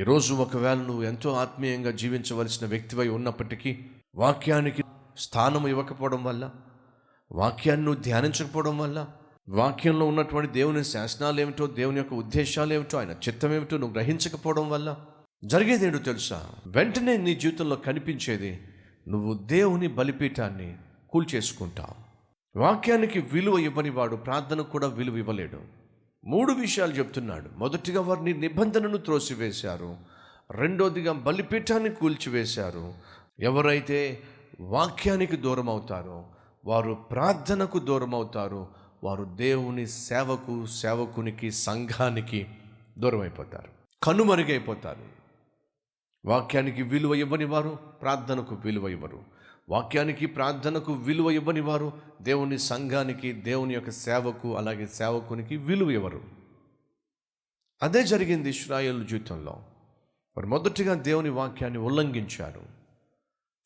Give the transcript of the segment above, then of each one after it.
ఈరోజు ఒకవేళ నువ్వు ఎంతో ఆత్మీయంగా జీవించవలసిన వ్యక్తివై ఉన్నప్పటికీ వాక్యానికి స్థానం ఇవ్వకపోవడం వల్ల వాక్యాన్ని నువ్వు ధ్యానించకపోవడం వల్ల వాక్యంలో ఉన్నటువంటి దేవుని శాసనాలు ఏమిటో దేవుని యొక్క ఉద్దేశాలు ఏమిటో ఆయన చిత్తం ఏమిటో నువ్వు గ్రహించకపోవడం వల్ల జరిగేది ఏంటో తెలుసా? వెంటనే నీ జీవితంలో కనిపించేది నువ్వు దేవుని బలిపీఠాన్ని కూల్చేసుకుంటావు. వాక్యానికి విలువ ఇవ్వని వాడు ప్రార్థనకు కూడా విలువ ఇవ్వలేడు. మూడు విషయాలు చెప్తున్నాడు. మొదటిగా వారిని నిబంధనను త్రోసివేశారు. రెండోదిగా బలిపీఠాన్ని కూల్చివేశారు. ఎవరైతే వాక్యానికి దూరం అవుతారో వారు ప్రార్థనకు దూరం అవుతారు వారు దేవుని సేవకు సేవకునికి సంఘానికి దూరం అయిపోతారు కనుమరుగైపోతారు. వాక్యానికి విలువ ఇవ్వని వారు ప్రార్థనకు విలువ ఇవ్వరు. వాక్యానికి ప్రార్థనకు విలువ ఇవ్వని వారు దేవుని సంఘానికి దేవుని యొక్క సేవకు అలాగే సేవకునికి విలువ ఇవ్వరు. అదే జరిగింది ఇస్రాయేల్ జీవితంలో. వారు మొదటిగా దేవుని వాక్యాన్ని ఉల్లంఘించారు.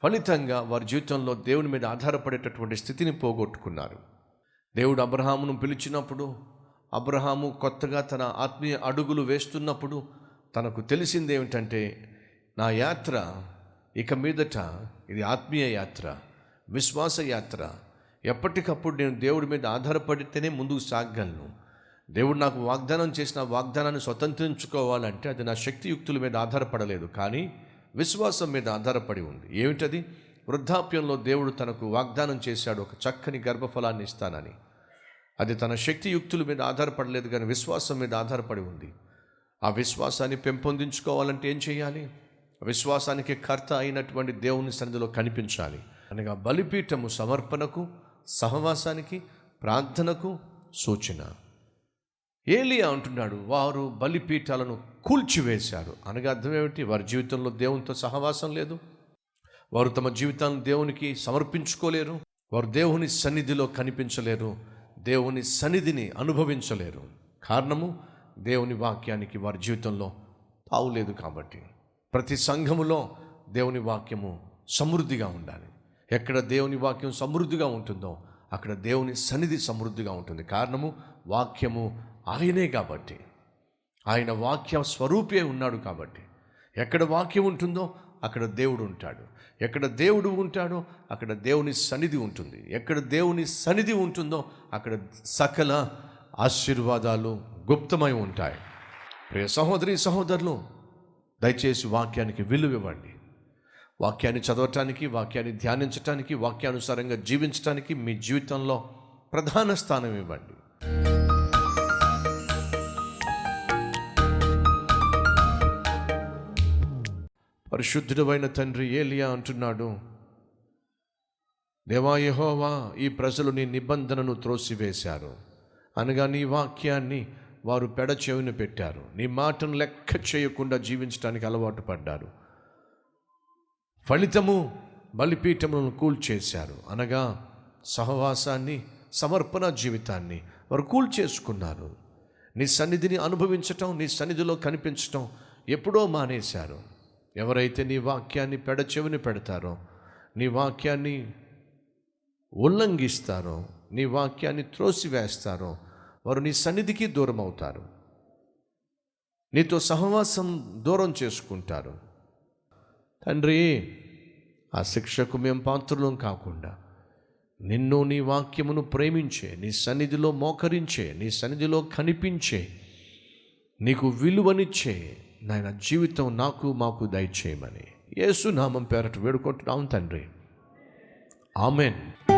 ఫలితంగా వారి జీవితంలో దేవుని మీద ఆధారపడేటటువంటి స్థితిని పోగొట్టుకున్నారు. దేవుడు అబ్రహామును పిలిచినప్పుడు అబ్రహాము కొత్తగా తన ఆత్మీయ అడుగులు వేస్తున్నప్పుడు తనకు తెలిసింది ఏమిటంటే నా యాత్ర ఇక మీదట ఇది ఆత్మీయ యాత్ర విశ్వాస యాత్ర. ఎప్పటికప్పుడు నేను దేవుడి మీద ఆధారపడితేనే ముందుకు సాగగలను దేవుడు నాకు వాగ్దానం చేసిన వాగ్దానాన్ని స్వతంత్రించుకోవాలంటే అది నా శక్తియుక్తుల మీద ఆధారపడలేదు కానీ విశ్వాసం మీద ఆధారపడి ఉంది. ఏమిటది? వృద్ధాప్యంలో దేవుడు తనకు వాగ్దానం చేశాడు ఒక చక్కని గర్భఫలాన్ని ఇస్తానని. అది తన శక్తియుక్తుల మీద ఆధారపడలేదు కానీ విశ్వాసం మీద ఆధారపడి ఉంది. ఆ విశ్వాసాన్ని పెంపొందించుకోవాలంటే ఏం చేయాలి? విశ్వాసానికి కర్త అయినటువంటి దేవుని సన్నిధిలో కనిపించాలి. అనగా బలిపీఠము సమర్పణకు సహవాసానికి ప్రార్థనకు సూచన. ఏలియా అంటున్నాడు వారు బలిపీఠాలను కూల్చివేశారు. అనగా అర్థం ఏమిటి? వారి జీవితంలో దేవునితో సహవాసం లేదు. వారు తమ జీవితాన్ని దేవునికి సమర్పించుకోలేరు. వారు దేవుని సన్నిధిలో కనిపించలేరు. దేవుని సన్నిధిని అనుభవించలేరు. కారణము దేవుని వాక్యానికి వారి జీవితంలో తావులేదు కాబట్టి. ప్రతి సంఘములో దేవుని వాక్యము సమృద్ధిగా ఉండాలి. ఎక్కడ దేవుని వాక్యం సమృద్ధిగా ఉంటుందో అక్కడ దేవుని సన్నిధి సమృద్ధిగా ఉంటుంది. కారణము వాక్యము ఆయనే కాబట్టి. ఆయన వాక్య స్వరూపే ఉన్నాడు కాబట్టి. ఎక్కడ వాక్యం ఉంటుందో అక్కడ దేవుడు ఉంటాడు. ఎక్కడ దేవుడు ఉంటాడో అక్కడ దేవుని సన్నిధి ఉంటుంది. ఎక్కడ దేవుని సన్నిధి ఉంటుందో అక్కడ సకల ఆశీర్వాదాలు గుప్తమై ఉంటాయి. ప్రియ సహోదరి సహోదరులు దయచేసి వాక్యానికి విలువ ఇవ్వండి. వాక్యాన్ని చదవటానికి వాక్యాన్ని ధ్యానించటానికి వాక్యానుసారంగా జీవించటానికి మీ జీవితంలో ప్రధాన స్థానం ఇవ్వండి. పరిశుద్ధుడైన తండ్రి ఏలియా అంటున్నాడు దేవాయహోవా ఈ ప్రజలు నీ నిబంధనను త్రోసివేశారు. అనగా నీ వాక్యాన్ని వారు పెడచెవిన పెట్టారు. నీ మాటను లెక్క చేయకుండా జీవించడానికి అలవాటు పడ్డారు. ఫలితము బలిపీఠములను కూల్చేశారు. అనగా సహవాసాన్ని సమర్పణ జీవితాన్ని వారు కూల్చేసుకున్నారు. నీ సన్నిధిని అనుభవించటం నీ సన్నిధిలో కనిపించటం ఎప్పుడో మానేశారు. ఎవరైతే నీ వాక్యాన్ని పెడచెవిని పెడతారో నీ వాక్యాన్ని ఉల్లంఘిస్తారో నీ వాక్యాన్ని త్రోసివేస్తారో వారు నీ సన్నిధికి దూరం అవుతారు నీతో సహవాసం దూరం చేసుకుంటారు. తండ్రి ఆ శిక్షకు మేము పాత్రలం కాకుండా నిన్ను నీ వాక్యమును ప్రేమించే నీ సన్నిధిలో మోకరించే నీ సన్నిధిలో కనిపించే నీకు విలువనిచ్చే నాయన జీవితం నాకు మాకు దయచేయమని యేసు నామం పేరట వేడుకుంటున్నాం తండ్రి. ఆమెన్.